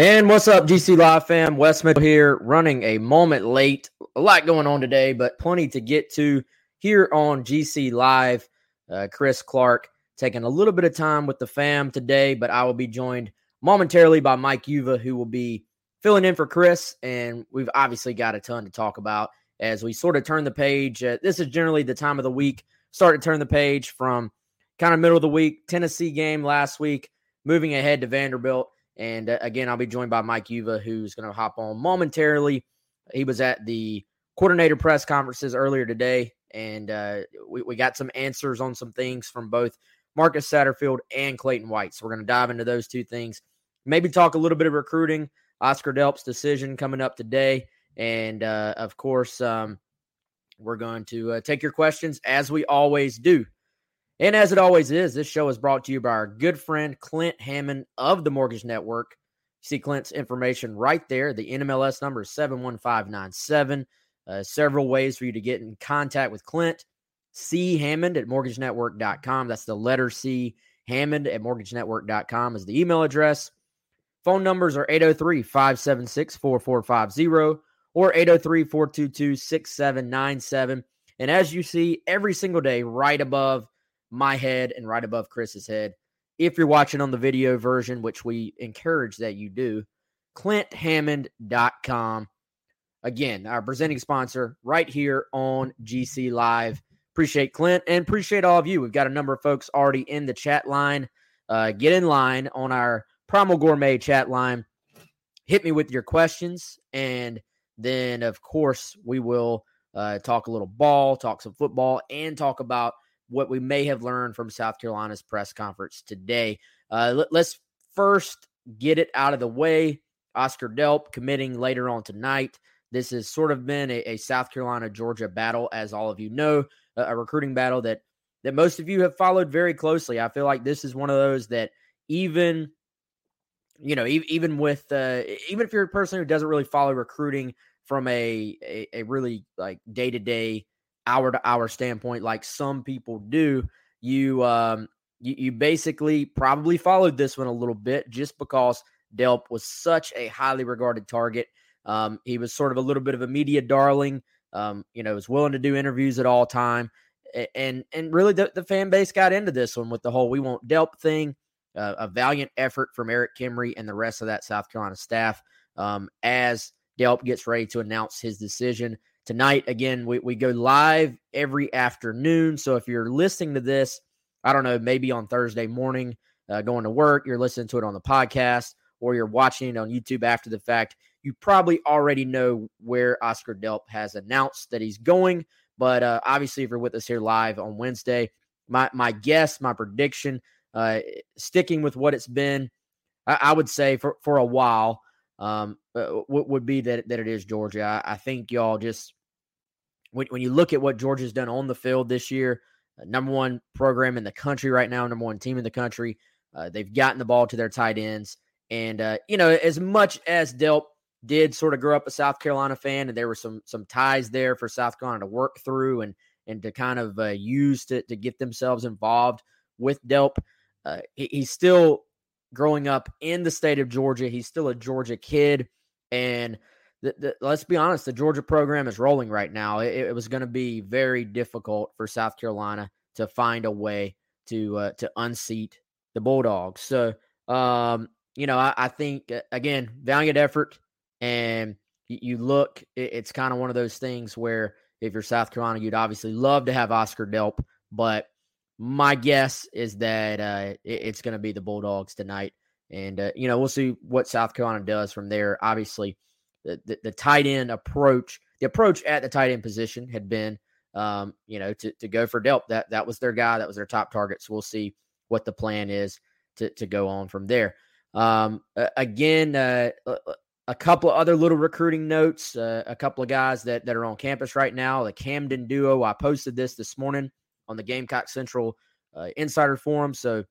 And what's up, GC Live fam? Wes Mitchell here, running a moment late. A lot going on today, but plenty to get to here on GC Live. Uh, Chris Clark taking a little bit of time with the fam today, but I will be joined momentarily by Mike Uva, who will be filling in for Chris. And we've obviously got a ton to talk about as we sort of turn the page. Uh, this is generally the time of the week, start to turn the page from kind of middle of the week, Tennessee game last week, moving ahead to Vanderbilt. And uh, again, I'll be joined by Mike Uva, who's going to hop on momentarily. He was at the coordinator press conferences earlier today, and uh, we, we got some answers on some things from both Marcus Satterfield and Clayton White. So we're going to dive into those two things. Maybe talk a little bit of recruiting, Oscar Delp's decision coming up today. And uh, of course, um, we're going to uh, take your questions as we always do. And as it always is, this show is brought to you by our good friend Clint Hammond of the Mortgage Network. You see Clint's information right there. The NMLS number is 71597. Uh, several ways for you to get in contact with Clint. C Hammond at mortgagenetwork.com. That's the letter C Hammond at mortgagenetwork.com is the email address. Phone numbers are 803 576 4450 or 803 422 6797. And as you see every single day, right above my head and right above Chris's head. If you're watching on the video version, which we encourage that you do, clinthammond.com. Again, our presenting sponsor right here on GC Live. Appreciate Clint and appreciate all of you. We've got a number of folks already in the chat line. Uh, get in line on our Primal Gourmet chat line. Hit me with your questions. And then, of course, we will uh, talk a little ball, talk some football, and talk about what we may have learned from South Carolina's press conference today. Uh, let, us first get it out of the way. Oscar Delp committing later on tonight. This has sort of been a, a South Carolina Georgia battle, as all of you know, a, recruiting battle that that most of you have followed very closely. I feel like this is one of those that even you know even, even with uh, even if you're a person who doesn't really follow recruiting from a a, a really like day to day hour to hour standpoint, like some people do, you um you, you basically probably followed this one a little bit just because Delp was such a highly regarded target. Um, he was sort of a little bit of a media darling. Um, you know, was willing to do interviews at all time, and and really the, the fan base got into this one with the whole "we want Delp" thing. Uh, a valiant effort from Erik Kimrey and the rest of that South Carolina staff um, as Delp gets ready to announce his decision tonight. Again, we, we go live every afternoon. So if you're listening to this, I don't know, maybe on Thursday morning, uh, going to work, you're listening to it on the podcast, or you're watching it on YouTube after the fact, you probably already know where Oscar Delp has announced that he's going. But uh, obviously, if you're with us here live on Wednesday, my my guess, my prediction, uh, sticking with what it's been, I, I would say for for a while, um, uh, would, be that that it is Georgia. I, I think y'all just when, when you look at what Georgia's done on the field this year, uh, number one program in the country right now, number one team in the country. Uh, they've gotten the ball to their tight ends. And, uh, you know, as much as Delp did sort of grow up a South Carolina fan, and there were some some ties there for South Carolina to work through and and to kind of uh, use to, to get themselves involved with Delp, uh, he, he's still growing up in the state of Georgia. He's still a Georgia kid. And the, the, let's be honest, the Georgia program is rolling right now. It, it was going to be very difficult for South Carolina to find a way to uh, to unseat the Bulldogs. So, um, you know, I, I, think uh, again, valiant effort, and you, look. It's kind of one of those things where if you're South Carolina, you'd obviously love to have Oscar Delp, but my guess is that uh, it's going to be the Bulldogs tonight. And, uh, you know, we'll see what South Carolina does from there. Obviously, the, the, the, tight end approach, the approach at the tight end position had been, um, you know, to, to go for Delp. That, that was their guy. That was their top target. So we'll see what the plan is to, to go on from there. Um, again, uh, a couple of other little recruiting notes, uh, a couple of guys that, that are on campus right now, the Camden duo. I posted this this morning on the Gamecock Central uh, Insider Forum. So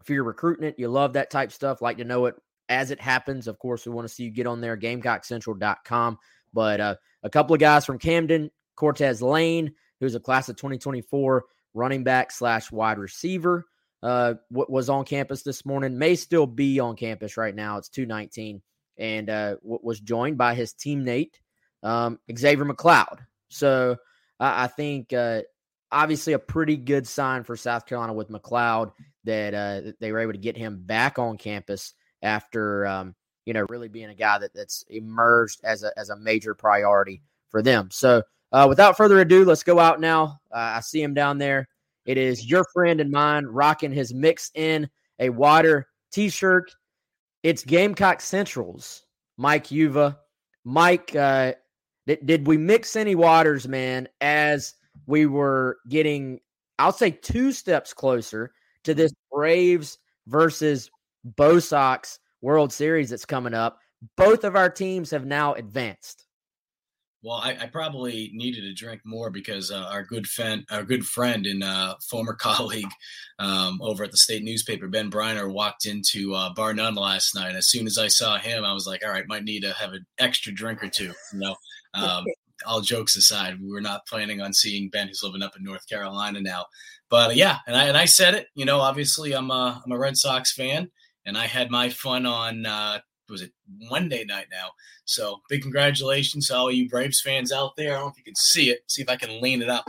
if you're recruiting it, you love that type stuff, like to know it as it happens. Of course, we want to see you get on there, gamecockcentral.com. But uh, a couple of guys from Camden, Cortez Lane, who's a class of 2024 running back slash wide receiver, uh, was on campus this morning, may still be on campus right now. It's 219 and uh, was joined by his teammate, um, Xzavier McLeod. So I think uh, obviously a pretty good sign for South Carolina with McLeod that uh, they were able to get him back on campus after um, you know really being a guy that, that's emerged as a as a major priority for them. So uh, without further ado, let's go out now. Uh, I see him down there. It is your friend and mine rocking his mix in a water t-shirt. It's Gamecock Centrals. Mike Uva. Mike, uh, did, did we mix any waters, man, as we were getting, I'll say, two steps closer to this Braves versus Bo Sox World Series that's coming up. Both of our teams have now advanced. Well, I, I, probably needed to drink more because uh, our good friend, our good friend and uh, former colleague um, over at the state newspaper, Ben Breiner, walked into uh, Bar None last night. As soon as I saw him, I was like, "All right, might need to have an extra drink or two. You know, um, all jokes aside, we were not planning on seeing Ben, who's living up in North Carolina now. But uh, yeah, and I and I said it. You know, obviously, I'm a I'm a Red Sox fan, and I had my fun on uh, was it Monday night now. So big congratulations to all you Braves fans out there. I don't know if you can see it. See if I can lean it up.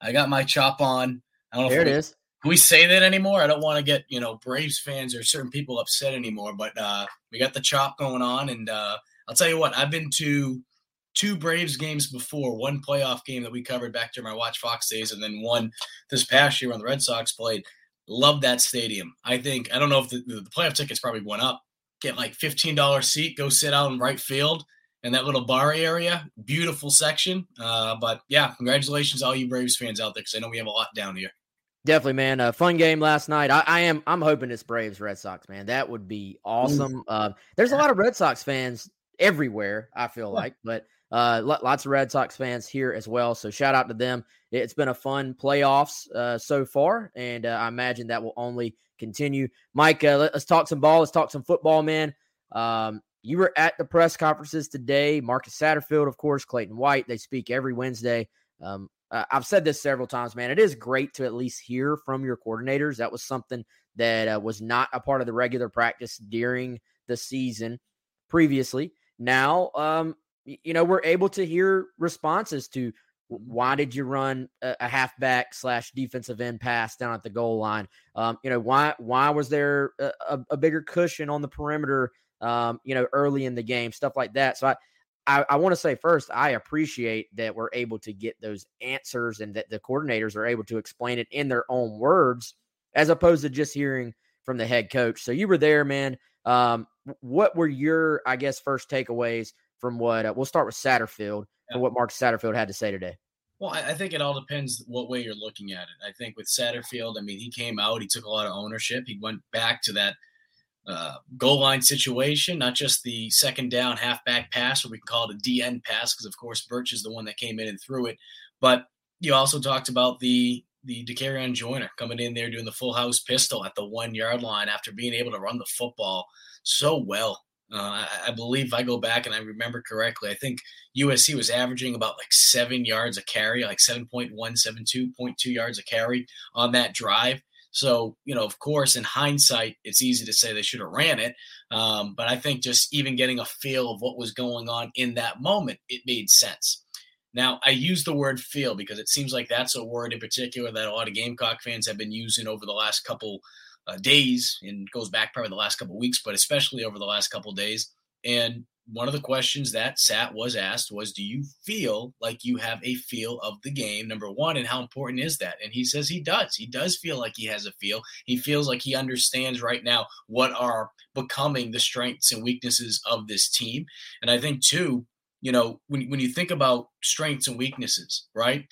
I got my chop on. I don't know there if it we, is. Can we say that anymore? I don't want to get you know Braves fans or certain people upset anymore. But uh, we got the chop going on, and uh, I'll tell you what. I've been to two Braves games before, one playoff game that we covered back during my WACH Fox days, and then one this past year when the Red Sox played. Love that stadium. I think I don't know if the, the playoff tickets probably went up. Get like fifteen dollar seat, go sit out in right field in that little bar area. Beautiful section. Uh, but yeah, congratulations all you Braves fans out there because I know we have a lot down here. Definitely, man. A fun game last night. I, I, am. I'm hoping it's Braves Red Sox, man. That would be awesome. Uh, there's a lot of Red Sox fans everywhere. I feel like, but uh, lots of Red Sox fans here as well. So shout out to them. It's been a fun playoffs uh, so far, and uh, I imagine that will only continue. Mike, uh, let, us talk some ball. Let's talk some football, man. Um, you were at the press conferences today. Marcus Satterfield, of course, Clayton White. They speak every Wednesday. Um, I've said this several times, man. It is great to at least hear from your coordinators. That was something that uh, was not a part of the regular practice during the season previously. Now, um, you know, we're able to hear responses to why did you run a, a halfback slash defensive end pass down at the goal line? Um, you know, why why was there a, a bigger cushion on the perimeter? Um, you know, early in the game, stuff like that. So I, I, I want to say first, I appreciate that we're able to get those answers and that the coordinators are able to explain it in their own words, as opposed to just hearing from the head coach. So you were there, man. Um, what were your, I guess, first takeaways from what uh, we'll start with Satterfield yeah. for what Mark Satterfield had to say today. Well, I think it all depends what way you're looking at it. I think with Satterfield, I mean, he came out, he took a lot of ownership. He went back to that uh, goal line situation, not just the second down halfback pass, or we can call it a DN pass, because of course Burch is the one that came in and threw it. But you also talked about the the Dakereon Joyner coming in there doing the full house pistol at the one yard line after being able to run the football so well. Uh, I, believe if I go back and I remember correctly, I think USC was averaging about like seven yards a carry, like 7.1, 7.2 yards a carry on that drive. So, you know, of course, in hindsight, it's easy to say they should have ran it. Um, but I think just even getting a feel of what was going on in that moment, it made sense. Now, I use the word feel because it seems like that's a word in particular that a lot of Gamecock fans have been using over the last couple uh, days and goes back probably the last couple weeks, but especially over the last couple days. And one of the questions that Sat was asked was, Do you feel like you have a feel of the game? Number one, and how important is that? And he says he does. He does feel like he has a feel. He feels like he understands right now what are becoming the strengths and weaknesses of this team. And I think, too, you know, when, when you think about strengths and weaknesses, right?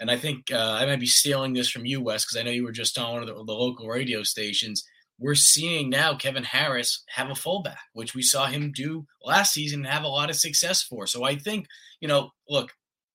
And I think uh, I might be stealing this from you, Wes, because I know you were just on one of the, the local radio stations we're seeing now Kevin Harris have a fullback, which we saw him do last season and have a lot of success for. So I think, you know, look,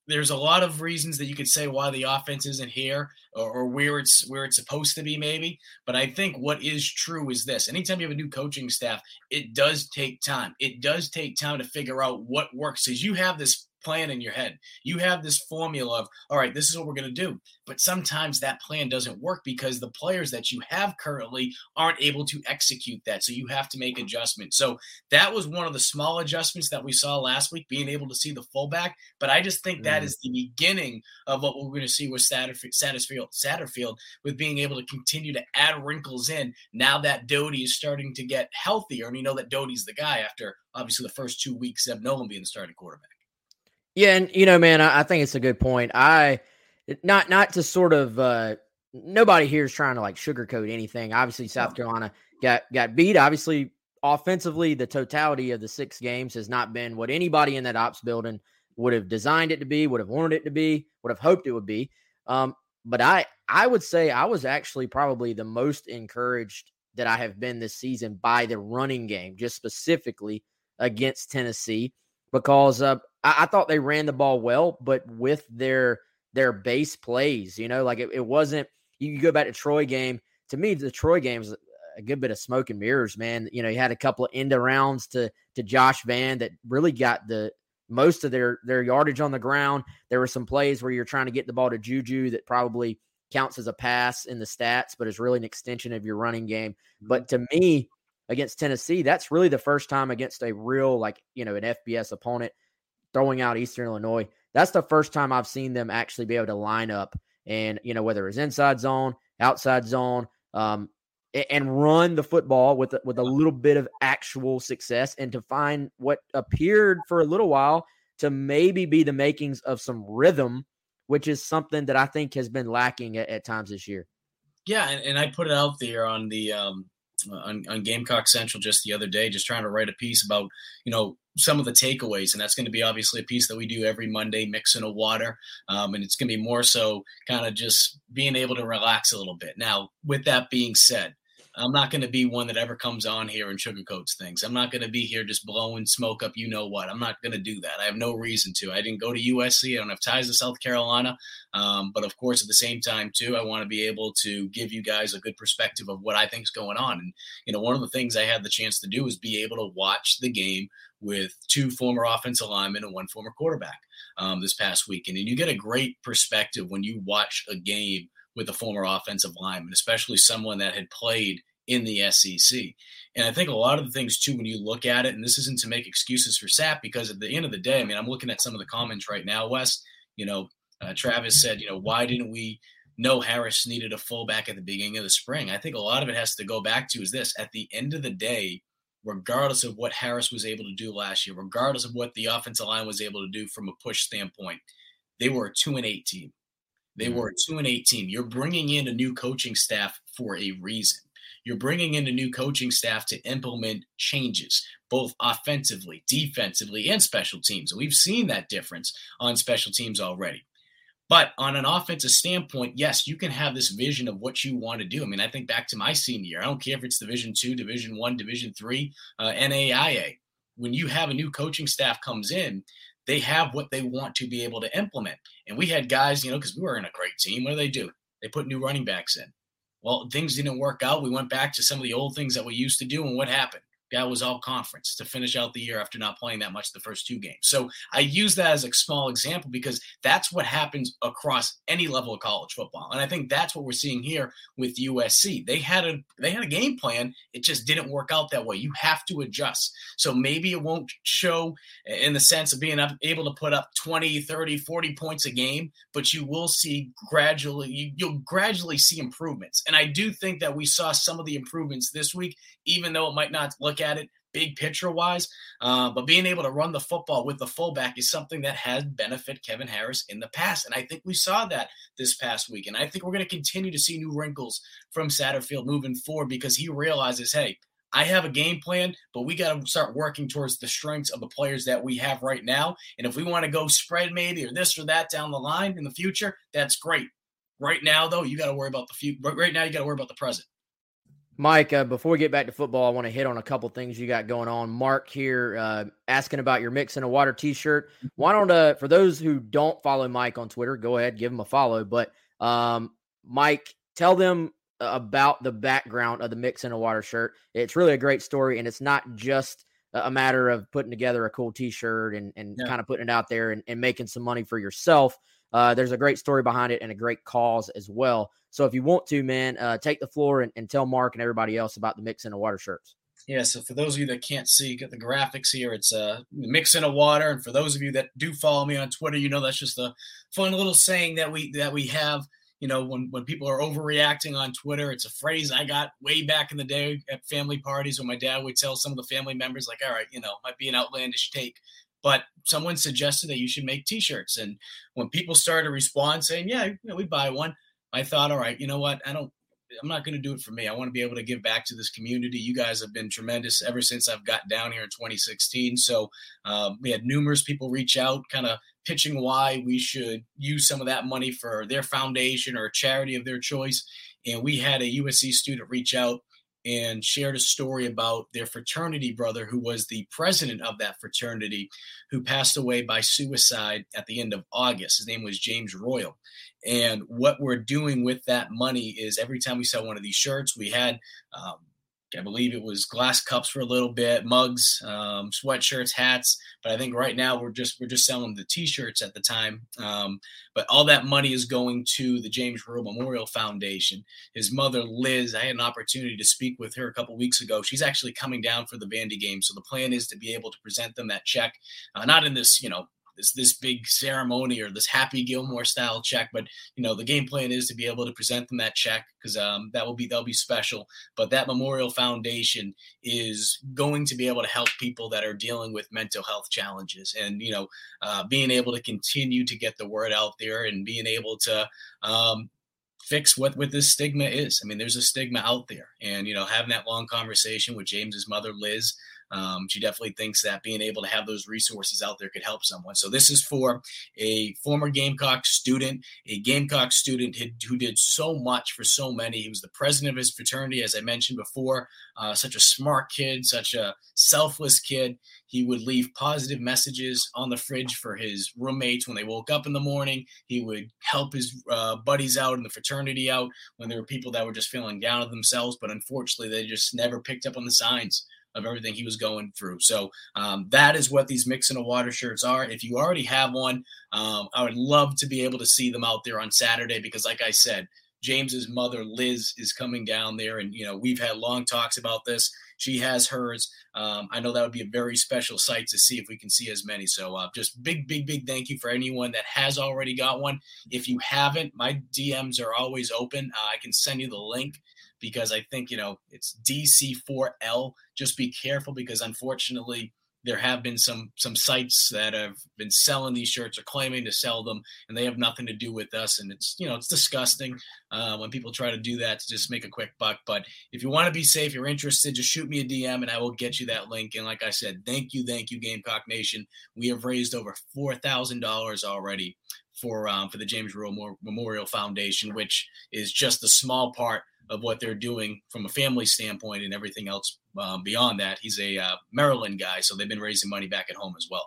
there's a lot of reasons that you could say why the offense isn't here or, or, where it's where it's supposed to be, maybe. But I think what is true is this: anytime you have a new coaching staff, it does take time. It does take time to figure out what works. Because you have this plan in your head. You have this formula of, all right, this is what we're going to do. But sometimes that plan doesn't work because the players that you have currently aren't able to execute that. So you have to make adjustments. So that was one of the small adjustments that we saw last week, being able to see the fullback. But I just think that mm. is the beginning of what we're going to see with Satterfield, Satterfield, Satterfield with being able to continue to add wrinkles in now that Doty is starting to get healthier. And you know that Doty's the guy after obviously the first two weeks of Noland being the starting quarterback. Yeah, and you know, man, I, I, think it's a good point. I not not to sort of uh nobody here is trying to like sugarcoat anything. Obviously, South Carolina got got beat. Obviously, offensively, the totality of the six games has not been what anybody in that ops building would have designed it to be, would have wanted it to be, would have hoped it would be. Um, but I I would say I was actually probably the most encouraged that I have been this season by the running game, just specifically against Tennessee, because uh, I, I, thought they ran the ball well, but with their their base plays, you know, like it, it wasn't. You go back to Troy game. To me, the Troy game's a good bit of smoke and mirrors, man. You know, you had a couple of end rounds to to Josh Vann that really got the most of their their yardage on the ground. There were some plays where you're trying to get the ball to Juju that probably counts as a pass in the stats, but is really an extension of your running game. But mm-hmm. to me, against Tennessee, that's really the first time against a real like you know an FBS opponent throwing out Eastern Illinois. That's the first time I've seen them actually be able to line up and, you know, whether it's inside zone, outside zone, um, and run the football with with a little bit of actual success and to find what appeared for a little while to maybe be the makings of some rhythm, which is something that I think has been lacking at, at times this year. Yeah, and, and, I put it out there on the um, on, on Gamecock Central just the other day, just trying to write a piece about you know some of the takeaways, and that's going to be obviously a piece that we do every Monday, mixing a water, um, and it's going to be more so kind of just being able to relax a little bit. Now, with that being said, I'm not going to be one that ever comes on here and sugarcoats things. I'm not going to be here just blowing smoke up, you know what. I'm not going to do that. I have no reason to. I didn't go to USC. I don't have ties to South Carolina. Um, but of course, at the same time, too, I want to be able to give you guys a good perspective of what I think is going on. And, you know, one of the things I had the chance to do was be able to watch the game with two former offensive linemen and one former quarterback um, this past weekend. And you get a great perspective when you watch a game with a former offensive lineman, especially someone that had played in the SEC. And I think a lot of the things too, when you look at it, and this isn't to make excuses for Sap, because at the end of the day, I mean, I'm looking at some of the comments right now, Wes. You know, uh, Travis said, you know, why didn't we know Harris needed a fullback at the beginning of the spring? I think a lot of it has to go back to is this: at the end of the day, regardless of what Harris was able to do last year, regardless of what the offensive line was able to do from a push standpoint, they were a two and eight team. They mm-hmm. were a two and eight team. You're bringing in a new coaching staff for a reason. You're bringing in a new coaching staff to implement changes, both offensively, defensively, and special teams. And we've seen that difference on special teams already. But on an offensive standpoint, yes, you can have this vision of what you want to do. I mean, I think back to my senior year. I don't care if it's Division two, Division one, Division three, uh, NAIA. When you have a new coaching staff comes in, they have what they want to be able to implement. And we had guys, you know, because we were in a great team. What do they do? They put new running backs in. Well, things didn't work out. We went back to some of the old things that we used to do, and what happened? That was all conference to finish out the year after not playing that much the first two games. So I use that as a small example because that's what happens across any level of college football. And I think that's what we're seeing here with USC. They had a they had a game plan. It just didn't work out that way. You have to adjust. So maybe it won't show in the sense of being able to put up 20, 30, 40 points a game, but you will see gradually you, you'll gradually see improvements. And I do think that we saw some of the improvements this week, even though it might not look at it big picture wise. Uh, but being able to run the football with the fullback is something that has benefited Kevin Harris in the past. And I think we saw that this past week. And I think we're going to continue to see new wrinkles from Satterfield moving forward because he realizes, hey, I have a game plan, but we got to start working towards the strengths of the players that we have right now. And if we want to go spread maybe or this or that down the line in the future, that's great. Right now, though, you got to worry about the future. Right now, you got to worry about the present. Mike, uh, before we get back to football, I want to hit on a couple things you got going on. Mark here uh, asking about your mix in a water T-shirt. Why don't uh, for those who don't follow Mike on Twitter, go ahead give him a follow. But um, Mike, tell them about the background of the mix in a water shirt. It's really a great story, and it's not just a matter of putting together a cool T-shirt and and yeah. kind of putting it out there and, and making some money for yourself. Uh, there's a great story behind it and a great cause as well. So if you want to, man, uh, take the floor and, and tell Mark and everybody else about the mix in of water shirts. Yeah, so for those of you that can't see, the graphics here. It's a uh, mix in a water, and for those of you that do follow me on Twitter, you know that's just a fun little saying that we that we have. You know, when when people are overreacting on Twitter, it's a phrase I got way back in the day at family parties when my dad would tell some of the family members, like, "All right, you know, might be an outlandish take, but someone suggested that you should make T-shirts." And when people started to respond saying, "Yeah, you know, we buy one," I thought, all right, you know what? I don't, I'm not going to do it for me. I want to be able to give back to this community. You guys have been tremendous ever since I've got down here in 2016. So um, we had numerous people reach out, kind of pitching why we should use some of that money for their foundation or a charity of their choice. And we had a USC student reach out and shared a story about their fraternity brother, who was the president of that fraternity, who passed away by suicide at the end of August. His name was James Royal. And what we're doing with that money is every time we sell one of these shirts, we had um, I believe it was glass cups for a little bit, mugs, um, sweatshirts, hats. But I think right now we're just we're just selling the T-shirts at the time. Um, but all that money is going to the James Royal Memorial Foundation. His mother Liz, I had an opportunity to speak with her a couple weeks ago. She's actually coming down for the Vandy game, so the plan is to be able to present them that check, uh, not in this you know this this big ceremony or this Happy Gilmore style check. But you know, the game plan is to be able to present them that check because um, that will be that'll be special. But that Memorial Foundation is going to be able to help people that are dealing with mental health challenges, and you know, uh, being able to continue to get the word out there and being able to um, fix what what this stigma is. I mean, there's a stigma out there, and you know, having that long conversation with James's mother, Liz, um, she definitely thinks that being able to have those resources out there could help someone. So this is for a former Gamecock student, a Gamecock student who did so much for so many. He was the president of his fraternity, as I mentioned before. Uh, such a smart kid, such a selfless kid. He would leave positive messages on the fridge for his roommates when they woke up in the morning. He would help his uh, buddies out in the fraternity out when there were people that were just feeling down on themselves. But unfortunately, they just never picked up on the signs of everything he was going through. So um, that is what these mix in a water shirts are. If you already have one, um, I would love to be able to see them out there on Saturday because, like I said, James's mother Liz is coming down there, and you know we've had long talks about this. She has hers. Um, I know that would be a very special sight to see if we can see as many. So uh, just big, big, big thank you for anyone that has already got one. If you haven't, my DMs are always open. Uh, I can send you the link because I think, you know, it's DC4L. Just be careful because unfortunately, there have been some some sites that have been selling these shirts or claiming to sell them and they have nothing to do with us and it's you know it's disgusting uh, when people try to do that to just make a quick buck. But if you want to be safe you're interested just shoot me a dm and i will get you that link. And like i said thank you thank you gamecock nation. We have raised over $4000 already for um, for the james Royal memorial foundation which is just a small part of what they're doing from a family standpoint and everything else um, beyond that. He's a uh, Maryland guy, so they've been raising money back at home as well.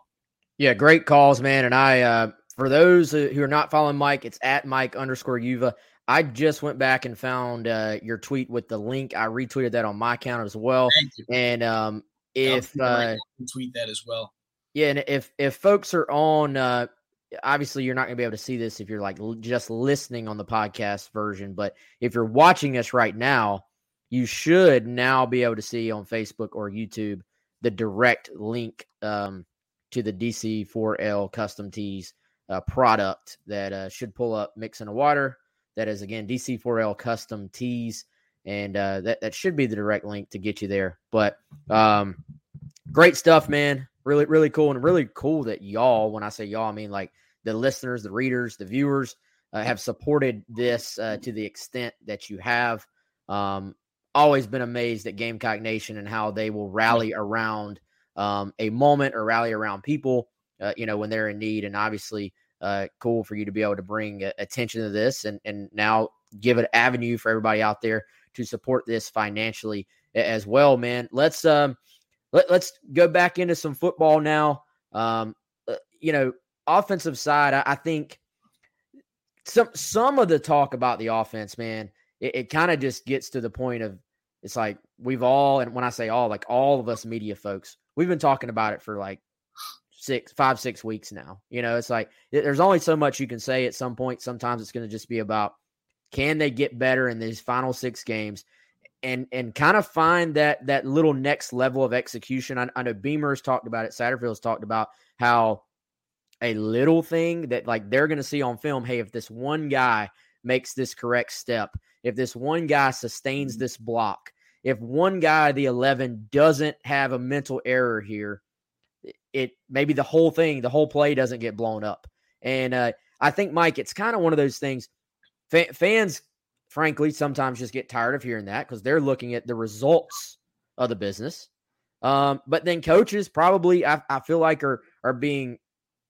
Yeah, great calls, man. And I, uh, for those who are not following Mike, it's at Mike underscore Uva. I just went back and found uh, your tweet with the link. I retweeted that on my account as well. And um, if uh, tweet that as well. Yeah, and if if folks are on, uh, obviously you're not going to be able to see this if you're like just listening on the podcast version, but if you're watching us right now, you should now be able to see on Facebook or YouTube the direct link um, to the DC4L custom tees uh, product that uh, should pull up mixing a water. That is again DC4L custom tees, and uh, that that should be the direct link to get you there. But um, great stuff, man. Really, really cool, and really cool that y'all. When I say y'all, I mean like the listeners, the readers, the viewers uh, have supported this uh, to the extent that you have. Um, always been amazed at Gamecock Nation and how they will rally around um, a moment or rally around people, uh, you know, when they're in need. And obviously, uh, cool for you to be able to bring uh, attention to this and, and now give an avenue for everybody out there to support this financially as well, man. Let's um, let, let's go back into some football now. Um, uh, you know, offensive side, I, I, think some some of the talk about the offense, man, it, it kind of just gets to the point of it's like we've all, and when I say all, like all of us media folks, we've been talking about it for like six, five, six weeks now. You know, it's like there's only so much you can say at some point. Sometimes it's going to just be about can they get better in these final six games and and kind of find that that little next level of execution. I, I know Beamer's talked about it. Satterfield's talked about how a little thing that like they're going to see on film. Hey, if this one guy makes this correct step, if this one guy sustains this block, if one guy, the 11, doesn't have a mental error here, it maybe the whole thing, the whole play doesn't get blown up. And uh, I think, Mike, it's kind of one of those things. Fa- fans, frankly, sometimes just get tired of hearing that because they're looking at the results of the business. Um, but then coaches probably, I, I, feel like, are are being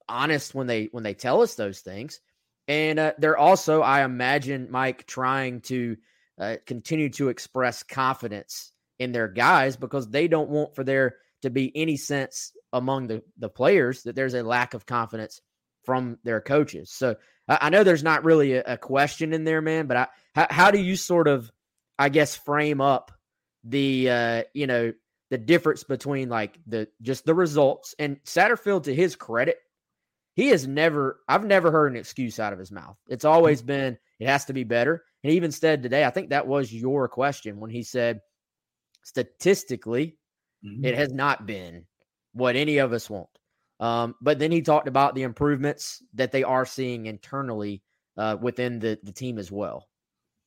honest when they when they tell us those things. And uh, they're also, I imagine, Mike, trying to uh, continue to express confidence in their guys because they don't want for there to be any sense among the, the players that there's a lack of confidence from their coaches. So I, I know there's not really a, a, question in there, man, but I, how, how do you sort of, I guess, frame up the, uh, you know, the difference between like the just the results and Satterfield to his credit, he has never I've never heard an excuse out of his mouth. It's always mm-hmm. been it has to be better. And he even said today, I think that was your question when he said statistically mm-hmm. it has not been what any of us want. Um, but then he talked about the improvements that they are seeing internally uh, within the, the team as well.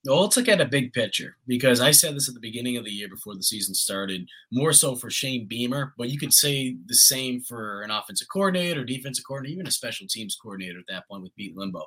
Well, let's look at a big picture because I said this at the beginning of the year before the season started, more so for Shane Beamer, but you could say the same for an offensive coordinator, defensive coordinator, even a special teams coordinator at that point with Pete Lembo.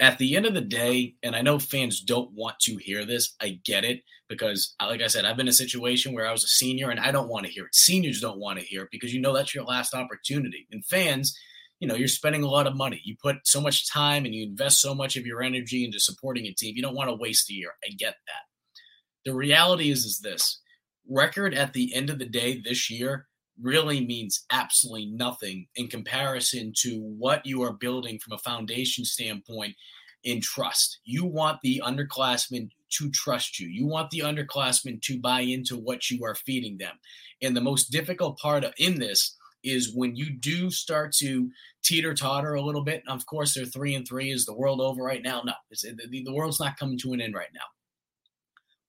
At the end of the day, and I know fans don't want to hear this, I get it because, uh, like I said, I've been in a situation where I was a senior and I don't want to hear it. Seniors don't want to hear it because you know that's your last opportunity. And fans, you know you're spending a lot of money you put so much time and you invest so much of your energy into supporting a team you don't want to waste a year i get that the reality is is this record at the end of the day this year really means absolutely nothing in comparison to what you are building from a foundation standpoint in trust. You want the underclassmen to trust you. You want the underclassmen to buy into what you are feeding them. And the most difficult part in this is when you do start to teeter totter a little bit. Of course, they're three and three. Is the world over right now? No, the, the world's not coming to an end right now.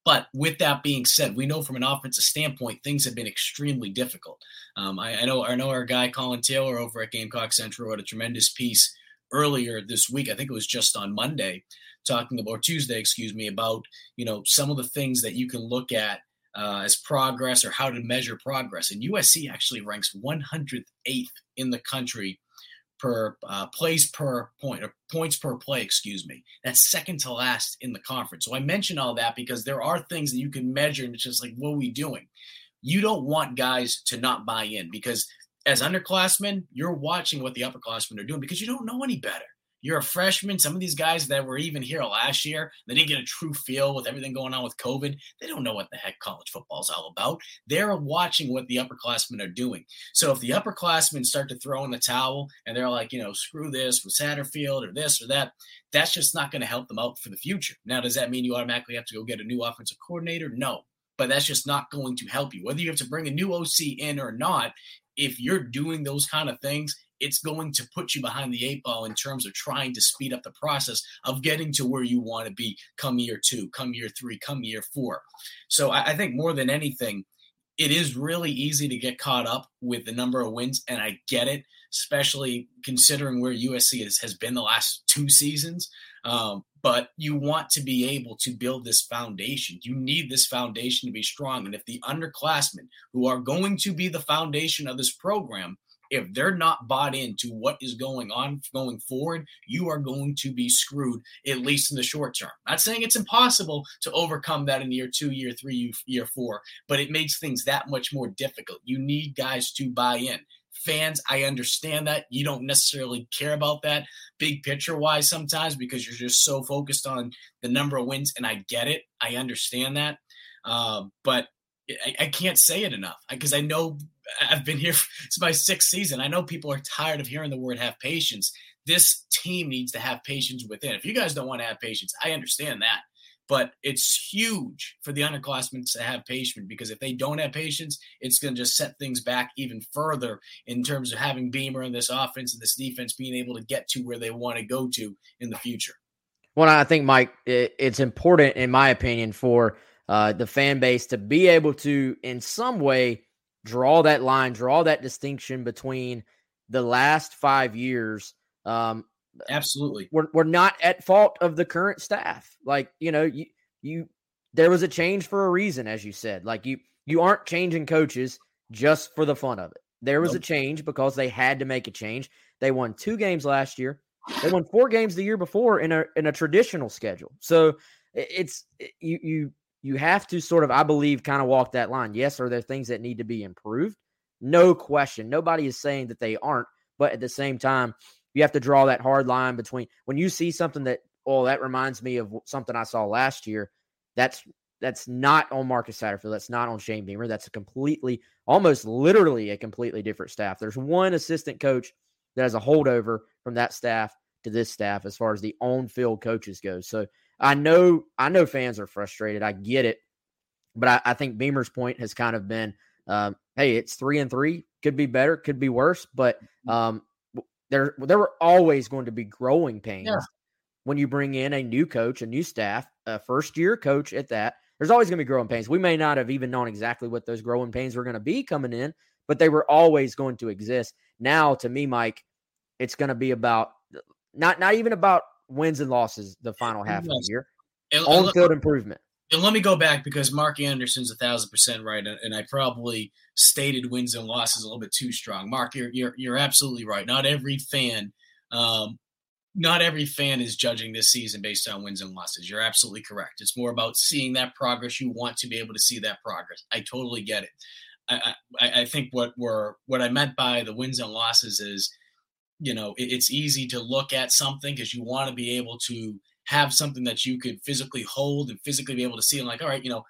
But with that being said, we know from an offensive standpoint, things have been extremely difficult. Um, I, I, know I know our guy Colin Taylor over at Gamecock Central wrote a tremendous piece earlier this week. I think it was just on Monday, talking about Tuesday, excuse me, about you know some of the things that you can look at uh, as progress or how to measure progress. And USC actually ranks 108th in the country per uh, plays per point or points per play, excuse me. That's second to last in the conference. So I mention all that because there are things that you can measure and it's just like, what are we doing? You don't want guys to not buy in because as underclassmen, you're watching what the upperclassmen are doing because you don't know any better. You're a freshman. Some of these guys that were even here last year, they didn't get a true feel with everything going on with COVID. They don't know what the heck college football is all about. They're watching what the upperclassmen are doing. So if the upperclassmen start to throw in the towel and they're like, you know, screw this with Satterfield or this or that, that's just not going to help them out for the future. Now, does that mean you automatically have to go get a new offensive coordinator? No. but that's just not going to help you. Whether you have to bring a new OC in or not, if you're doing those kind of things, it's going to put you behind the eight ball in terms of trying to speed up the process of getting to where you want to be come year two, come year three, come year four. So I, I think more than anything, it is really easy to get caught up with the number of wins, and I get it, especially considering where USC is, has been the last two seasons. Um, but you want to be able to build this foundation. You need this foundation to be strong. And if the underclassmen, who are going to be the foundation of this program, if they're not bought into what is going on going forward, you are going to be screwed, at least in the short term. Not saying it's impossible to overcome that in year two, year three, year four, but it makes things that much more difficult. You need guys to buy in. Fans, I understand that. You don't necessarily care about that big picture wise sometimes because you're just so focused on the number of wins, and I get it. I understand that. Uh, but I, I, can't say it enough because I know I've been here. It's my sixth season. I know people are tired of hearing the word have patience. This team needs to have patience within. If you guys don't want to have patience, I understand that. But it's huge for the underclassmen to have patience because if they don't have patience, it's going to just set things back even further in terms of having Beamer and this offense and this defense being able to get to where they want to go to in the future. Well, I think, Mike, it's important, in my opinion, for uh, the fan base to be able to, in some way, draw that line, draw that distinction between the last five years. Um, Absolutely, we're we're not at fault of the current staff. Like you know, you you there was a change for a reason, as you said. Like you you aren't changing coaches just for the fun of it. There was nope. a change because they had to make a change. They won two games last year. They won four games the year before in a in a traditional schedule. So it's you you you have to sort of, I believe, kind of walk that line. Yes, are there things that need to be improved? No question. Nobody is saying that they aren't, but at the same time, you have to draw that hard line between when you see something that, oh, that reminds me of something I saw last year. That's that's not on Marcus Satterfield. That's not on Shane Beamer. That's a completely, almost literally a completely different staff. There's one assistant coach that has a holdover from that staff to this staff as far as the on-field coaches go. So I know I know fans are frustrated. I get it, but I, I think Beamer's point has kind of been, um, hey, it's three and three, could be better, could be worse, but mm-hmm. um, there there were always going to be growing pains yeah. when you bring in a new coach, a new staff, a first year coach at that. There's always going to be growing pains. We may not have even known exactly what those growing pains were going to be coming in, but they were always going to exist. Now, to me, Mike, it's going to be about not not even about wins and losses the final half of the year. And, On field improvement. And let me go back because Mark Anderson's a thousand percent right, and I probably stated wins and losses a little bit too strong. Mark, you're you're, you're absolutely right. Not every fan, um, not every fan is judging this season based on wins and losses. You're absolutely correct. It's more about seeing that progress. You want to be able to see that progress. I totally get it. I, I, I think what we're what I meant by the wins and losses is you know it, it's easy to look at something because you want to be able to have something that you could physically hold and physically be able to see and like all right you know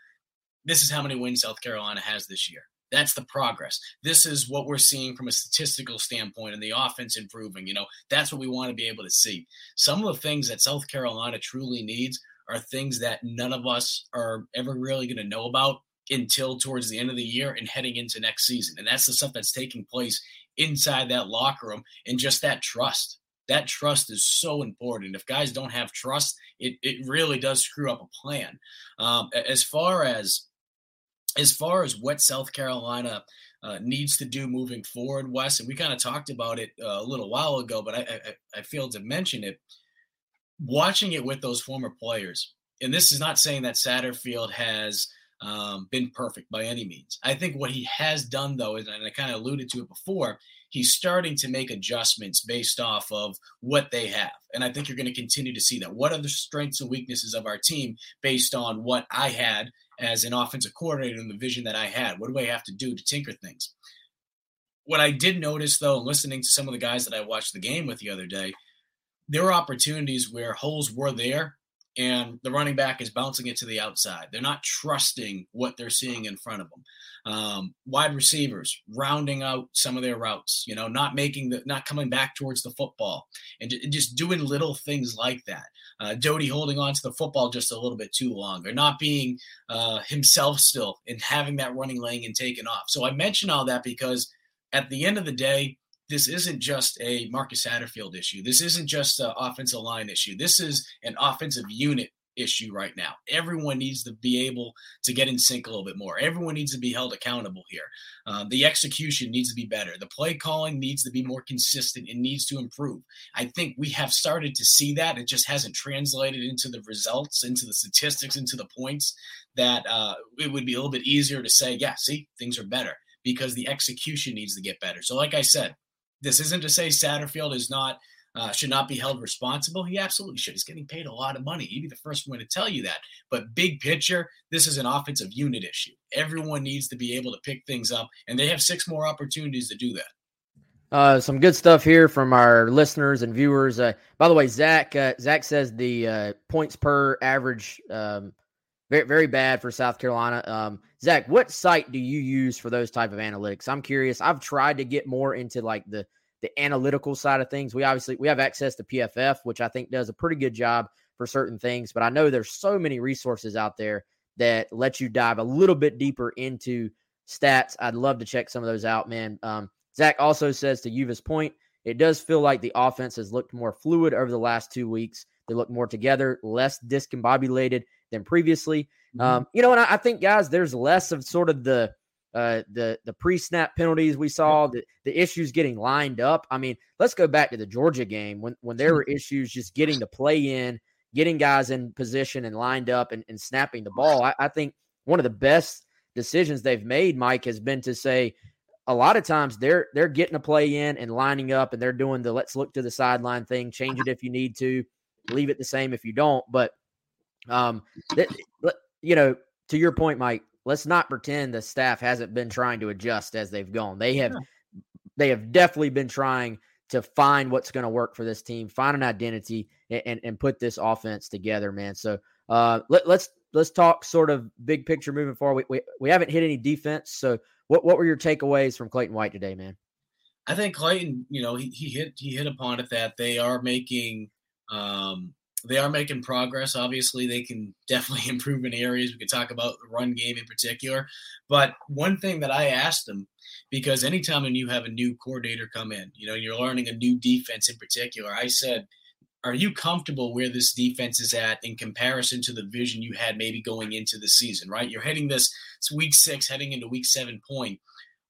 this is how many wins south carolina has this year. That's the progress. This is what we're seeing from a statistical standpoint and the offense improving you know? That's what we want to be able to see. Some of the things that south carolina truly needs are things that none of us are ever really going to know about until towards the end of the year and heading into next season. And that's the stuff that's taking place inside that locker room and just that trust. That trust is so important. If guys don't have trust, it, it really does screw up a plan. Um, as far as as far as what South Carolina uh, needs to do moving forward, Wes, and we kind of talked about it uh, a little while ago, but I, I, I failed to mention it. Watching it with those former players, and this is not saying that Satterfield has um, been perfect by any means. I think what he has done, though, is, and I kind of alluded to it before, he's starting to make adjustments based off of what they have. And I think you're going to continue to see that. What are the strengths and weaknesses of our team based on what I had as an offensive coordinator and the vision that I had? What do I have to do to tinker things? What I did notice, though, listening to some of the guys that I watched the game with the other day, there were opportunities where holes were there and the running back is bouncing it to the outside. They're not trusting what they're seeing in front of them. Um, wide receivers rounding out some of their routes, you know, not making the, not coming back towards the football, and just doing little things like that. Uh, Doty holding on to the football just a little bit too long, or not being uh, himself still and having that running lane and taking off. So I mention all that because at the end of the day, this isn't just a Marcus Satterfield issue. This isn't just an offensive line issue. This is an offensive unit issue right now. Everyone needs to be able to get in sync a little bit more. Everyone needs to be held accountable here. Um, the execution needs to be better. The play calling needs to be more consistent. It needs to improve. I think we have started to see that. It just hasn't translated into the results, into the statistics, into the points that uh, it would be a little bit easier to say, yeah, see, things are better because the execution needs to get better. So, like I said, this isn't to say Satterfield is not uh, should not be held responsible. He absolutely should. He's getting paid a lot of money. He'd be the first one to tell you that. But big picture, this is an offensive unit issue. Everyone needs to be able to pick things up, and they have six more opportunities to do that. Uh, some good stuff here from our listeners and viewers. Uh, by the way, Zach uh, Zach says the uh, points per average um, very very bad for South Carolina. Um, Zach, what site do you use for those type of analytics? I'm curious. I've tried to get more into like the the analytical side of things. We obviously we have access to PFF, which I think does a pretty good job for certain things, but I know there's so many resources out there that let you dive a little bit deeper into stats. I'd love to check some of those out, man. Um, Zach also says to Uva's point, it does feel like the offense has looked more fluid over the last two weeks. They look more together, less discombobulated than previously. Mm-hmm. Um, you know, and I, I, think, guys, there's less of sort of the uh, the the pre-snap penalties we saw, the, the issues getting lined up. I mean, let's go back to the Georgia game when when there were issues just getting the play in, getting guys in position and lined up and, and snapping the ball. I, I think one of the best decisions they've made, Mike, has been to say a lot of times they're they're getting a play in and lining up and they're doing the let's look to the sideline thing, change it if you need to, leave it the same if you don't. But um, that, you know, to your point, Mike, let's not pretend the staff hasn't been trying to adjust as they've gone. They have yeah. they have definitely been trying to find what's going to work for this team, find an identity, and, and, and put this offense together, man. So uh, let, let's, let's talk sort of big picture moving forward. We, we, we haven't hit any defense, so what what were your takeaways from Clayton White today, man? I think Clayton, you know, he, he hit he hit upon it that they are making um, they are making progress. Obviously, they can definitely improve in areas. We could talk about the run game in particular. But one thing that I asked them, because anytime when you have a new coordinator come in, you know, you're learning a new defense in particular, I said, are you comfortable where this defense is at in comparison to the vision you had maybe going into the season, right? You're heading this, week six, heading into week seven point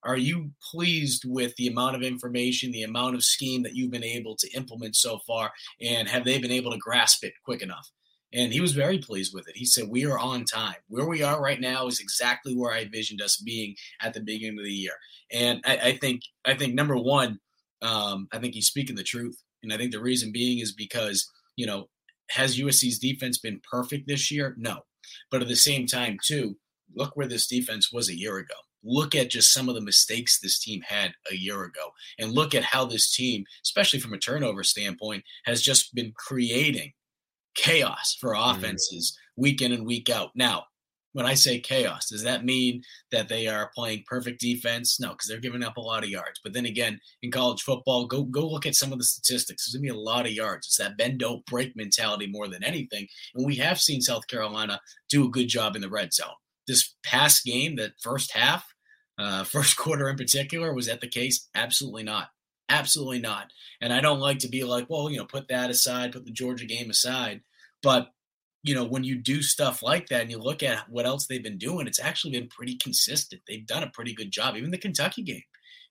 are you pleased with the amount of information, the amount of scheme that you've been able to implement so far? And have they been able to grasp it quick enough? And he was very pleased with it. He said, We are on time. Where we are right now is exactly where I envisioned us being at the beginning of the year. And I, I think, I think number one, um, I think he's speaking the truth. And I think the reason being is because, you know, has USC's defense been perfect this year? No. But at the same time, too, look where this defense was a year ago look at just some of the mistakes this team had a year ago and look at how this team, especially from a turnover standpoint, has just been creating chaos for mm-hmm. offenses mm-hmm. week in and week out. Now, when I say chaos, does that mean that they are playing perfect defense? No, because they're giving up a lot of yards. But then again, in college football, go go look at some of the statistics. There's gonna be a lot of yards. It's that bend don't break mentality more than anything. And we have seen South Carolina do a good job in the red zone this past game, that first half, uh, first quarter in particular, was that the case? Absolutely not. Absolutely not. And I don't like to be like, well, you know, put that aside, put the Georgia game aside. But, you know, when you do stuff like that and you look at what else they've been doing, it's actually been pretty consistent. They've done a pretty good job, even the Kentucky game.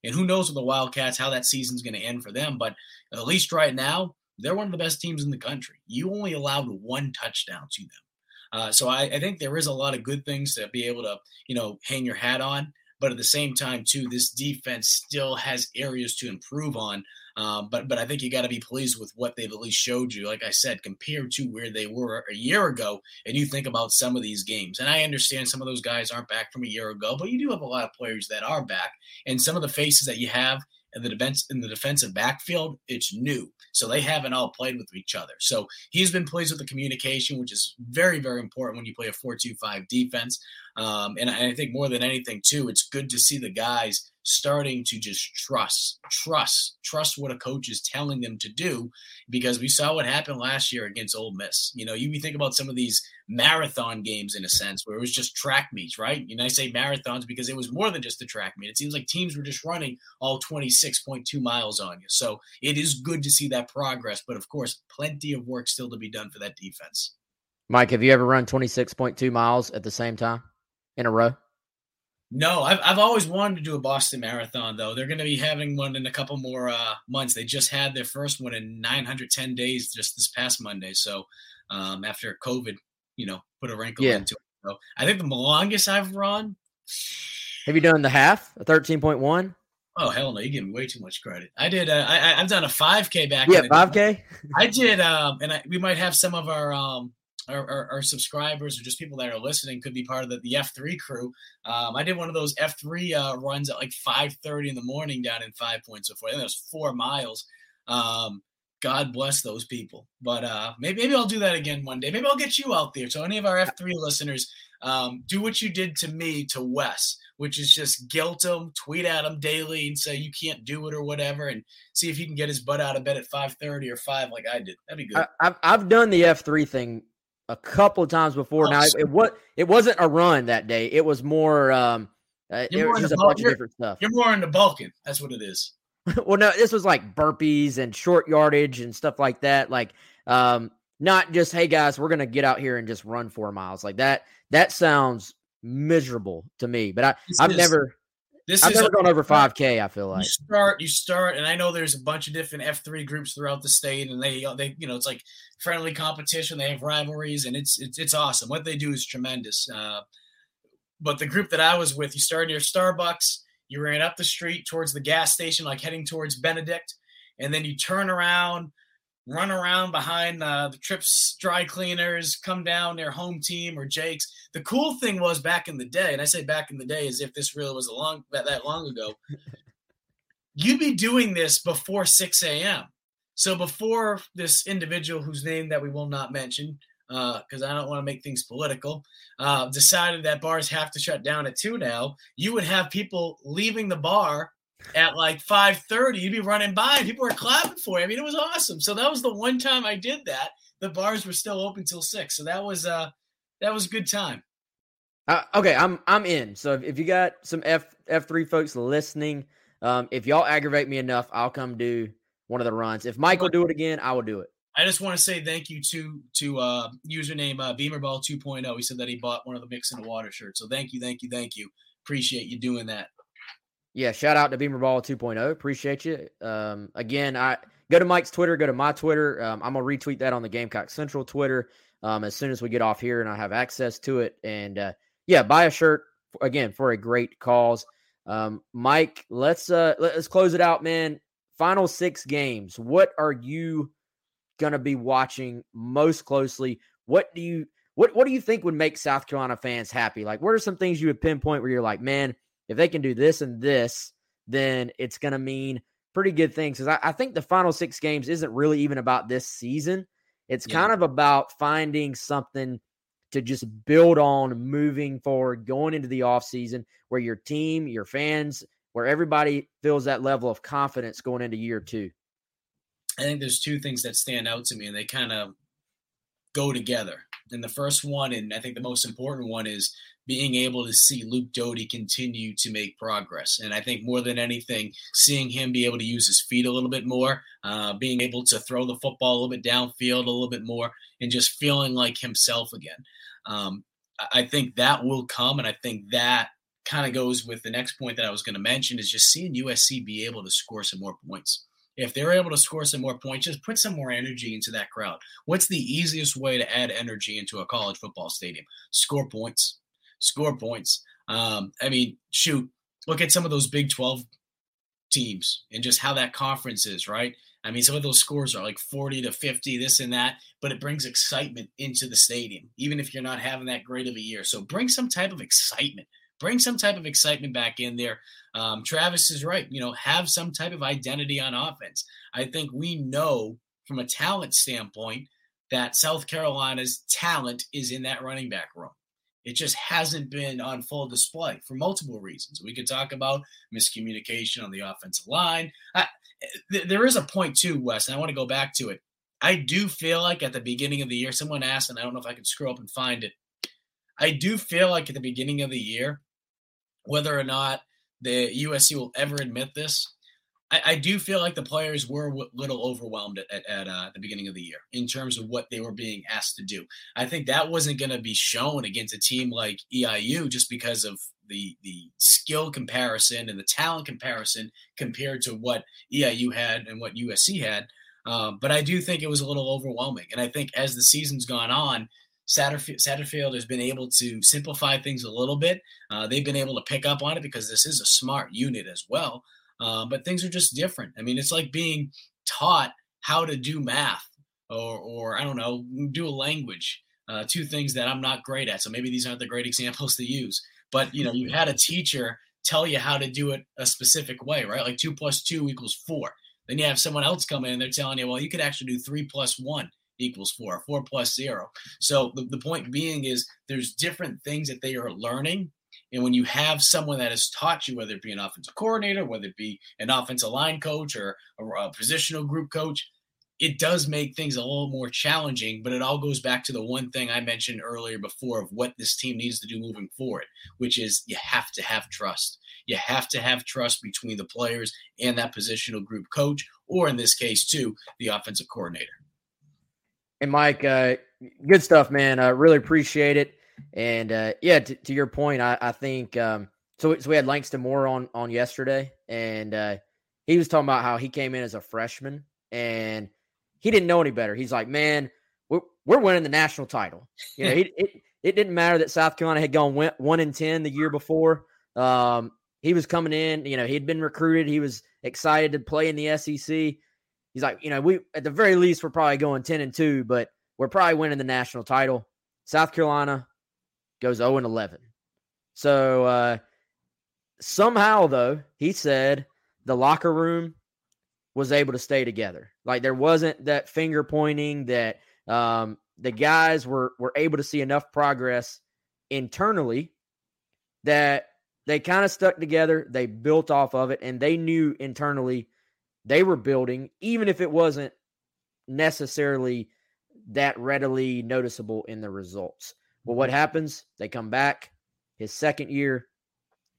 And who knows with the Wildcats how that season's going to end for them. But at least right now, they're one of the best teams in the country. You only allowed one touchdown to them. Uh, so I, I, think there is a lot of good things to be able to, you know, hang your hat on. But at the same time, too, this defense still has areas to improve on. Um, but but I think you got to be pleased with what they've at least showed you. Like I said, compared to where they were a year ago, and you think about some of these games. And I understand some of those guys aren't back from a year ago, but you do have a lot of players that are back, and some of the faces that you have in the defense in the defensive backfield, it's new. So they haven't all played with each other. So he's been pleased with the communication, which is very, very important when you play a 4-2-5 defense. Um, and I think more than anything, too, it's good to see the guys starting to just trust, trust, trust what a coach is telling them to do because we saw what happened last year against Ole Miss. You know, you think about some of these marathon games in a sense where it was just track meets, right? And I say marathons because it was more than just a track meet. It seems like teams were just running all 26.2 miles on you. So it is good to see that progress, but of course, plenty of work still to be done for that defense. Mike, have you ever run 26.2 miles at the same time in a row? No, I've I've always wanted to do a Boston Marathon though. They're going to be having one in a couple more uh, months. They just had their first one in 910 days just this past Monday. So um, after COVID, you know, put a wrinkle yeah. into it. So I think the longest I've run. Have you done the half, a 13.1? Oh hell no! You give me way too much credit. I did. Uh, I, I've done a 5K back. Yeah, 5K. I did, um, and I, we might have some of our um, our, subscribers or just people that are listening could be part of the, the F3 crew. Um, I did one of those F3 uh, runs at like 5:30 in the morning down in Five Points before. I think it was four miles. Um, God bless those people. But uh, maybe maybe I'll do that again one day. Maybe I'll get you out there. So any of our F3 listeners, um, do what you did to me to Wes, which is just guilt him, tweet at him daily, and say you can't do it or whatever, and see if he can get his butt out of bed at 5:30 or five like I did. That'd be good. I, have I've done the F3 thing a couple of times before. Oh, now it, it, was it wasn't a run that day. It was more. Um, uh, it was a bunch of different stuff. You're more into bulking. That's what it is. well, no, this was like burpees and short yardage and stuff like that. Like, um, not just hey guys, we're gonna get out here and just run four miles like that. That sounds miserable to me. But I, this I've is, never. This I've never a, gone over 5K. I feel like you start, you start, and I know there's a bunch of different F3 groups throughout the state, and they, they, you know, it's like friendly competition. They have rivalries, and it's it's, it's awesome. What they do is tremendous. Uh, but the group that I was with, you started near Starbucks, you ran up the street towards the gas station, like heading towards Benedict, and then you turn around, run around behind uh, the Trips dry cleaners, come down their home team or Jake's. The cool thing was back in the day, and I say back in the day as if this really was a long that, that long ago. you'd be doing this before 6 a.m. So before this individual whose name that we will not mention, because uh, I don't want to make things political, uh, decided that bars have to shut down at two now, you would have people leaving the bar at like 5.30 you'd be running by and people were clapping for you. I mean it was awesome. So that was the one time i did that. The bars were still open till six. So that was uh that was a good time. Uh, okay i'm i'm in. So if, if you got some f f3 folks listening um if y'all aggravate me enough i'll come do one of the runs. If mike will do it again i will do it. I just want to say thank you to to uh, username uh, Beamerball 2.0. He said that he bought one of the mix in the water shirts. So thank you, thank you, thank you. Appreciate you doing that yeah, shout out to Beamer Ball 2.0. Appreciate you. Um, again, I go to Mike's Twitter, go to my Twitter. Um, I'm gonna retweet that on the Gamecock Central Twitter um, as soon as we get off here and I have access to it. And uh, yeah, buy a shirt again for a great cause. Um, Mike, let's uh, let's close it out, man. Final six games. What are you gonna be watching most closely? What do you what what do you think would make South Carolina fans happy? Like, what are some things you would pinpoint where you're like, man? If they can do this and this, then it's going to mean pretty good things. Because I, I, think the final six games isn't really even about this season. It's yeah. kind of about finding something to just build on moving forward, going into the offseason where your team, your fans, where everybody feels that level of confidence going into year two. I think there's two things that stand out to me, and they kind of go together. And the first one, and I think the most important one, is being able to see Luke Doty continue to make progress. And I think more than anything, seeing him be able to use his feet a little bit more, uh, being able to throw the football a little bit downfield a little bit more, and just feeling like himself again. Um, I think that will come. And I think that kind of goes with the next point that I was going to mention is just seeing USC be able to score some more points. If they're able to score some more points, just put some more energy into that crowd. What's the easiest way to add energy into a college football stadium? Score points score points. Um, I mean, shoot, look at some of those Big 12 teams and just how that conference is, right? I mean, some of those scores are like 40 to 50, this and that, but it brings excitement into the stadium, even if you're not having that great of a year. So bring some type of excitement. Bring some type of excitement back in there. Um, Travis is right. You know, have some type of identity on offense. I think we know from a talent standpoint that South Carolina's talent is in that running back room. It just hasn't been on full display for multiple reasons. We could talk about miscommunication on the offensive line. I, th- there is a point too, Wes, and I want to go back to it. I do feel like at the beginning of the year, someone asked, and I don't know if I can scroll up and find it. I do feel like at the beginning of the year, whether or not the USC will ever admit this, I, I do feel like the players were a little overwhelmed at, at, at uh, the beginning of the year in terms of what they were being asked to do. I think that wasn't going to be shown against a team like EIU just because of the the skill comparison and the talent comparison compared to what EIU had and what USC had. Um, but I do think it was a little overwhelming, and I think as the season's gone on, Satterfield, Satterfield has been able to simplify things a little bit. Uh, they've been able to pick up on it because this is a smart unit as well. Uh, but things are just different. I mean, it's like being taught how to do math or, or I don't know, do a language. Uh, two things that I'm not great at. So maybe these aren't the great examples to use. But you know, you had a teacher tell you how to do it a specific way, right? Like two plus two equals four. Then you have someone else come in and they're telling you, well, you could actually do three plus one equals four, four plus zero. So the, the point being is there's different things that they are learning and when you have someone that has taught you, whether it be an offensive coordinator, whether it be an offensive line coach or a, a positional group coach, it does make things a little more challenging, but it all goes back to the one thing I mentioned earlier before of what this team needs to do moving forward, which is you have to have trust. You have to have trust between the players and that positional group coach, or in this case, too, the offensive coordinator. And Mike, uh, good stuff, man. I uh, really appreciate it. And uh, yeah, to, to, your point, I, I think um, so. So we had Langston Moore on on yesterday, and uh, he was talking about how he came in as a freshman and he didn't know any better. He's like, man, we're we're winning the national title. You know, he, it it didn't matter that South Carolina had gone one in ten the year before. Um, he was coming in. You know, he'd been recruited. He was excited to play in the SEC. He's like, you know, we at the very least we're probably going ten and two, but we're probably winning the national title. South Carolina goes 0 and 11. So uh, somehow, though, he said the locker room was able to stay together. Like there wasn't that finger pointing that um, the guys were were able to see enough progress internally that they kind of stuck together. They built off of it, and they knew internally they were building, even if it wasn't necessarily that readily noticeable in the results. Well, what happens? They come back his second year,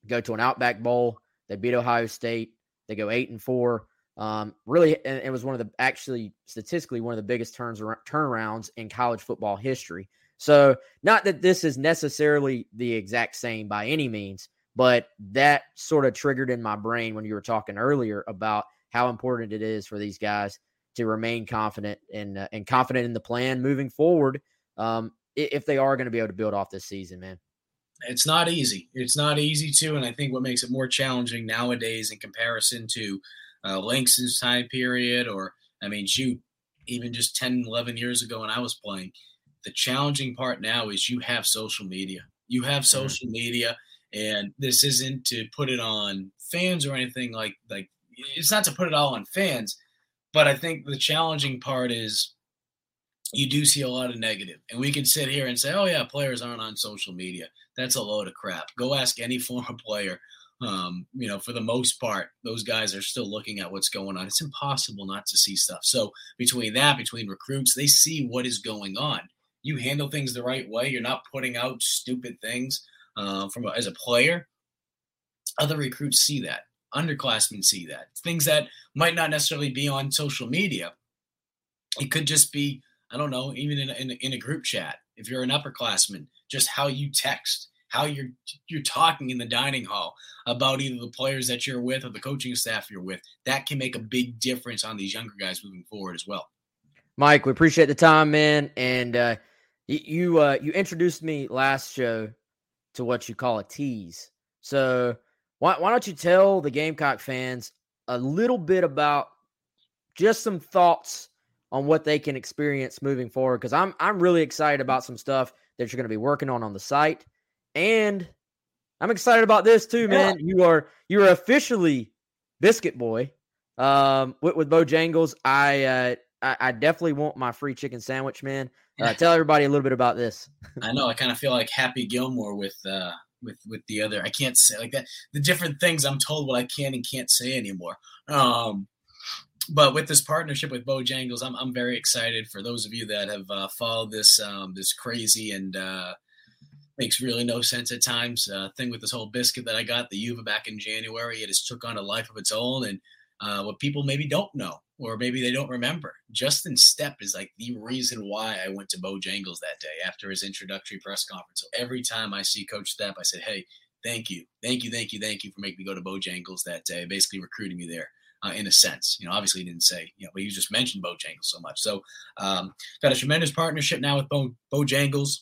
go to an Outback Bowl. They beat Ohio State. They go eight and four. Um, really, it was one of the actually statistically one of the biggest turns turnarounds in college football history. So, not that this is necessarily the exact same by any means, but that sort of triggered in my brain when you were talking earlier about how important it is for these guys to remain confident and uh, and confident in the plan moving forward. Um, if they are going to be able to build off this season, man. It's not easy. It's not easy to, and I think what makes it more challenging nowadays in comparison to uh, Langston's time period, or I mean, shoot, even just 10, 11 years ago when I was playing, the challenging part now is you have social media. You have mm-hmm. social mm-hmm. media, and this isn't to put it on fans or anything like like. It's not to put it all on fans, but I think the challenging part is you do see a lot of negative. And we can sit here and say, oh, yeah, players aren't on social media. That's a load of crap. Go ask any former player. Um, you know, for the most part, those guys are still looking at what's going on. It's impossible not to see stuff. So, between that, between recruits, they see what is going on. You handle things the right way. You're not putting out stupid things uh, from as a player. Other recruits see that. Underclassmen see that. Things that might not necessarily be on social media. It could just be I don't know, even in a, in a, in a group chat, if you're an upperclassman, just how you text, how you're you're talking in the dining hall about either the players that you're with or the coaching staff you're with, that can make a big difference on these younger guys moving forward as well. Mike, we appreciate the time, man, and uh, you uh, you introduced me last show to what you call a tease. So why why don't you tell the Gamecock fans a little bit about just some thoughts on what they can experience moving forward because I'm I'm really excited about some stuff that you're going to be working on on the site and I'm excited about this too, man. Yeah. You are you are officially biscuit boy. Um, with, with Bojangles, I, uh, I, I definitely want my free chicken sandwich, man. Uh, tell everybody a little bit about this. I know. I kind of feel like Happy Gilmore with uh with with the other. I can't say like that. The different things I'm told what I can and can't say anymore. Um, but with this partnership with Bojangles, I'm I'm very excited for those of you that have uh, followed this um, this crazy and uh, makes really no sense at times uh, thing with this whole biscuit that I got the Yuva back in January. It has took on a life of its own, and uh, what people maybe don't know or maybe they don't remember. Justin Stepp is like the reason why I went to Bojangles that day after his introductory press conference. So every time I see Coach Stepp, I said, "Hey, thank you, thank you, thank you, thank you for making me go to Bojangles that day." Basically, recruiting me there. Uh, in a sense, you know, obviously he didn't say, you know, but he just mentioned Bojangles so much. So, um, got a tremendous partnership now with Bo- Bojangles.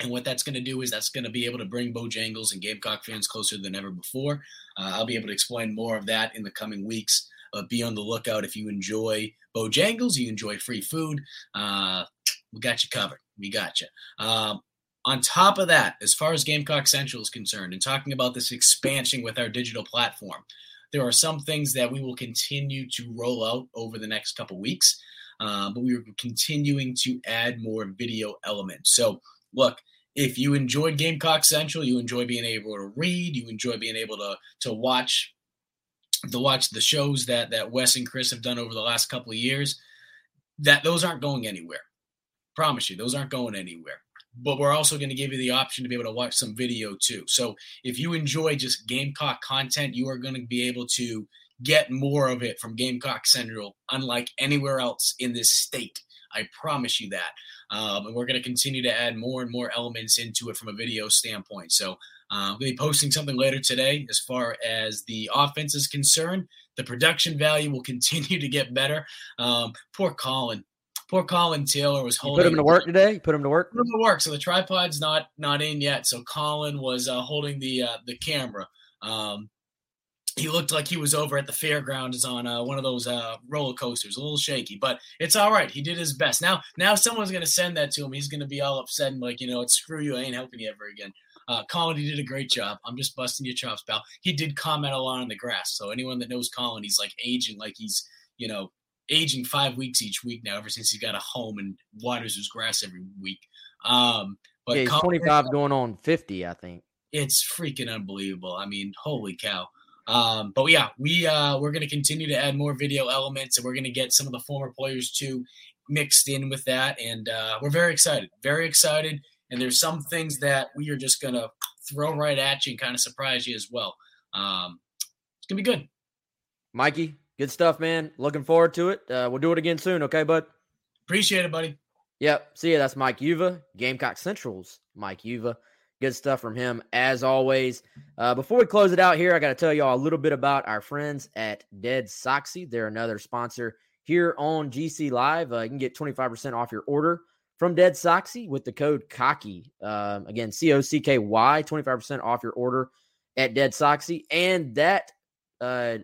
And what that's going to do is that's going to be able to bring Bojangles and Gamecock fans closer than ever before. Uh, I'll be able to explain more of that in the coming weeks. Uh, be on the lookout if you enjoy Bojangles, you enjoy free food. Uh, we got you covered. We got you. Um, on top of that, as far as Gamecock Central is concerned, and talking about this expansion with our digital platform, there are some things that we will continue to roll out over the next couple weeks, uh, but we are continuing to add more video elements. So, look, if you enjoyed Gamecock Central, you enjoy being able to read, you enjoy being able to to watch to watch the shows that that Wes and Chris have done over the last couple of years, that those aren't going anywhere. Promise you, those aren't going anywhere. But we're also going to give you the option to be able to watch some video too. So if you enjoy just Gamecock content, you are going to be able to get more of it from Gamecock Central, unlike anywhere else in this state. I promise you that. Um, and we're going to continue to add more and more elements into it from a video standpoint. So uh, I'm going to be posting something later today as far as the offense is concerned. The production value will continue to get better. Um, poor Colin. Poor Colin Taylor was holding. You put him to work today. You put him to work. Put him to work. So the tripod's not not in yet. So Colin was uh, holding the uh, the camera. Um, he looked like he was over at the fairgrounds on uh, one of those uh, roller coasters, a little shaky, but it's all right. He did his best. Now, now someone's gonna send that to him. He's gonna be all upset and like, you know, it's screw you. I ain't helping you ever again. Uh, Colin, he did a great job. I'm just busting your chops, pal. He did comment a lot on the grass. So anyone that knows Colin, he's like aging like he's, you know, aging five weeks each week now, ever since he got a home and waters his grass every week. Um, but yeah, he's Colin, 25 going on 50, I think. It's freaking unbelievable. I mean, holy cow. Um, but yeah, we uh, we're going to continue to add more video elements, and we're going to get some of the former players too mixed in with that, and uh, we're very excited, very excited. And there's some things that we are just going to throw right at you and kind of surprise you as well. Um, it's going to be good. Mikey, good stuff, man. Looking forward to it. Uh, we'll do it again soon, okay, bud? Appreciate it, buddy. Yep. See ya. That's Mike Uva, Gamecock Central's Mike Uva. Good stuff from him, as always. Uh, before we close it out here, I got to tell y'all a little bit about our friends at Dead Soxy. They're another sponsor here on GC Live. Uh, you can get 25% off your order from Dead Soxy with the code COCKY. Um, again, C O C K Y, 25% off your order at Dead Soxy. And that, uh,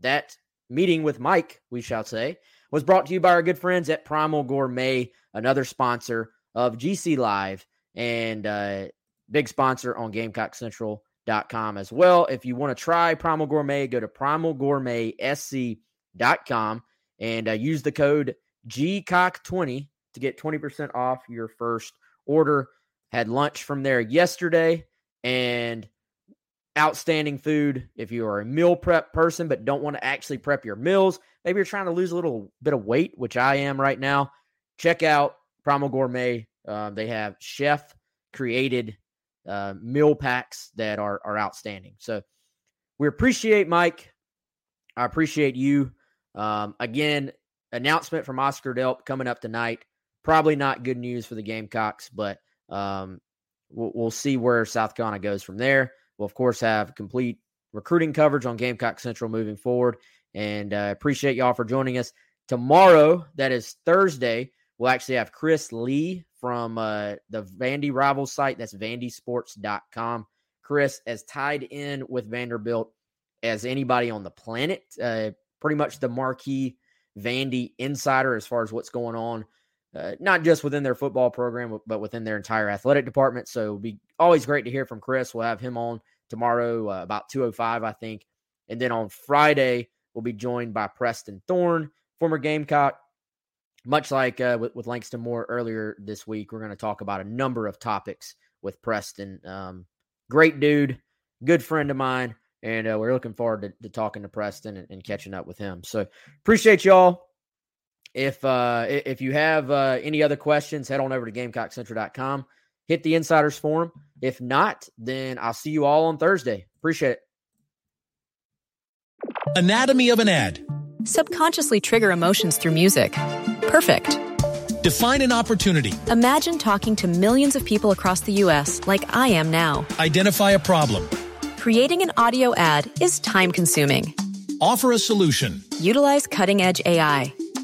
that meeting with Mike, we shall say, was brought to you by our good friends at Primal Gourmet, another sponsor of GC Live. And uh, big sponsor on GamecockCentral.com as well. If you want to try Primal Gourmet, go to primalgourmetsc.com and uh, use the code GCOCK20 to get 20% off your first order. Had lunch from there yesterday and outstanding food. If you are a meal prep person but don't want to actually prep your meals, maybe you're trying to lose a little bit of weight, which I am right now, check out Primal Gourmet. Uh, they have chef created uh, meal packs that are are outstanding. So we appreciate Mike. I appreciate you. Um, again, announcement from Oscar Delp coming up tonight. Probably not good news for the Gamecocks, but um, we'll, we'll see where South Carolina goes from there. We'll of course have complete recruiting coverage on Gamecock Central moving forward, and uh, appreciate y'all for joining us tomorrow. That is Thursday. We'll actually have Chris Lee from uh, the Vandy Rivals site. That's vandysports.com. Chris, as tied in with Vanderbilt as anybody on the planet, uh, pretty much the marquee Vandy insider as far as what's going on, uh, not just within their football program, but within their entire athletic department. So it'll be always great to hear from Chris. We'll have him on tomorrow uh, about 205, I think. And then on Friday, we'll be joined by Preston Thorn, former Gamecock. Much like uh, with, with Langston Moore earlier this week, we're going to talk about a number of topics with Preston. Um, great dude, good friend of mine, and uh, we're looking forward to, to talking to Preston and, and, catching up with him. So appreciate y'all. If uh, if you have uh, any other questions, head on over to GamecockCentral.com. Hit the Insiders Forum. If not, then I'll see you all on Thursday. Appreciate it. Anatomy of an ad. Subconsciously trigger emotions through music. Perfect. Define an opportunity. Imagine talking to millions of people across the U.S. like I am now. Identify a problem. Creating an audio ad is time consuming. Offer a solution. Utilize cutting edge AI.